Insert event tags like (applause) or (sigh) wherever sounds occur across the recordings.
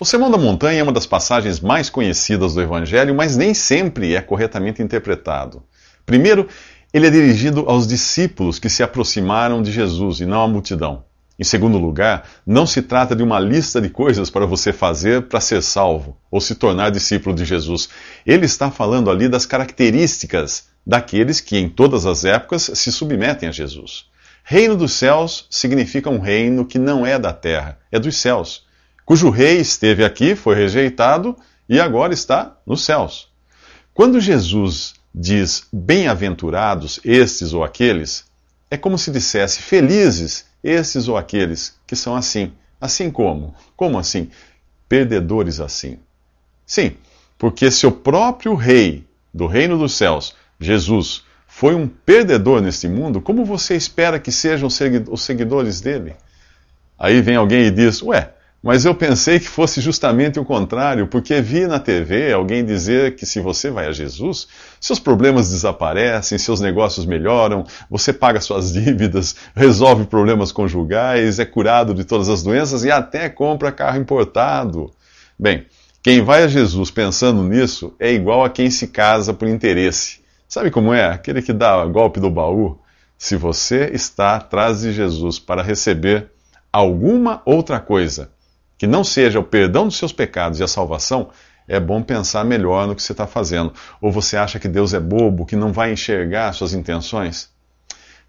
O Sermão da Montanha é uma das passagens mais conhecidas do Evangelho, mas nem sempre é corretamente interpretado. Primeiro, ele é dirigido aos discípulos que se aproximaram de Jesus e não à multidão. Em segundo lugar, não se trata de uma lista de coisas para você fazer para ser salvo ou se tornar discípulo de Jesus. Ele está falando ali das características daqueles que em todas as épocas se submetem a Jesus. Reino dos céus significa um reino que não é da terra, é dos céus cujo rei esteve aqui, foi rejeitado e agora está nos céus. Quando Jesus diz bem-aventurados estes ou aqueles, é como se dissesse felizes estes ou aqueles que são assim. Assim como? Como assim? Perdedores assim. Sim, porque se o próprio rei do reino dos céus, Jesus, foi um perdedor neste mundo, como você espera que sejam os seguidores dele? Aí vem alguém e diz: Ué, mas eu pensei que fosse justamente o contrário, porque vi na TV alguém dizer que se você vai a Jesus, seus problemas desaparecem, seus negócios melhoram, você paga suas (laughs) dívidas, resolve problemas conjugais, é curado de todas as doenças e até compra carro importado. Bem, quem vai a Jesus pensando nisso é igual a quem se casa por interesse. Sabe como é? Aquele que dá golpe do baú. Se você está atrás de Jesus para receber alguma outra coisa, que não seja o perdão dos seus pecados e a salvação, é bom pensar melhor no que você está fazendo. Ou você acha que Deus é bobo, que não vai enxergar suas intenções?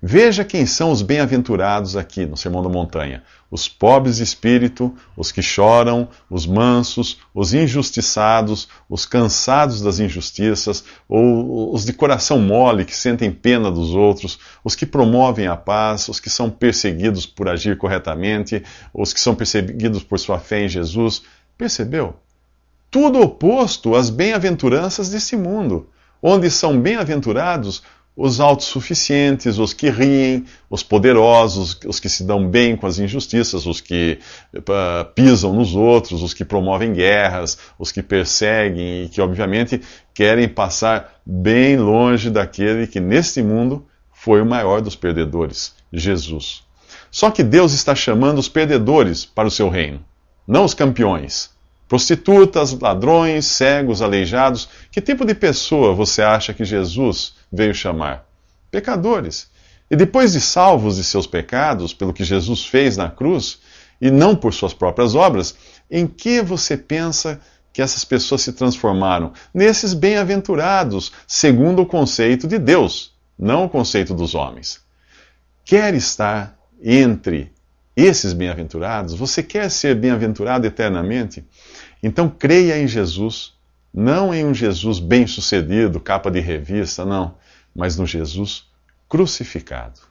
Veja quem são os bem-aventurados aqui no Sermão da Montanha: os pobres de espírito, os que choram, os mansos, os injustiçados, os cansados das injustiças, ou os de coração mole que sentem pena dos outros, os que promovem a paz, os que são perseguidos por agir corretamente, os que são perseguidos por sua fé em Jesus. Percebeu? Tudo oposto às bem-aventuranças desse mundo, onde são bem-aventurados os autossuficientes, os que riem, os poderosos, os que se dão bem com as injustiças, os que uh, pisam nos outros, os que promovem guerras, os que perseguem e que, obviamente, querem passar bem longe daquele que, neste mundo, foi o maior dos perdedores, Jesus. Só que Deus está chamando os perdedores para o seu reino, não os campeões. Prostitutas, ladrões, cegos, aleijados. Que tipo de pessoa você acha que Jesus veio chamar? Pecadores. E depois de salvos de seus pecados, pelo que Jesus fez na cruz, e não por suas próprias obras, em que você pensa que essas pessoas se transformaram? Nesses bem-aventurados, segundo o conceito de Deus, não o conceito dos homens. Quer estar entre esses bem-aventurados? Você quer ser bem-aventurado eternamente? Então creia em Jesus, não em um Jesus bem-sucedido, capa de revista, não, mas no Jesus crucificado.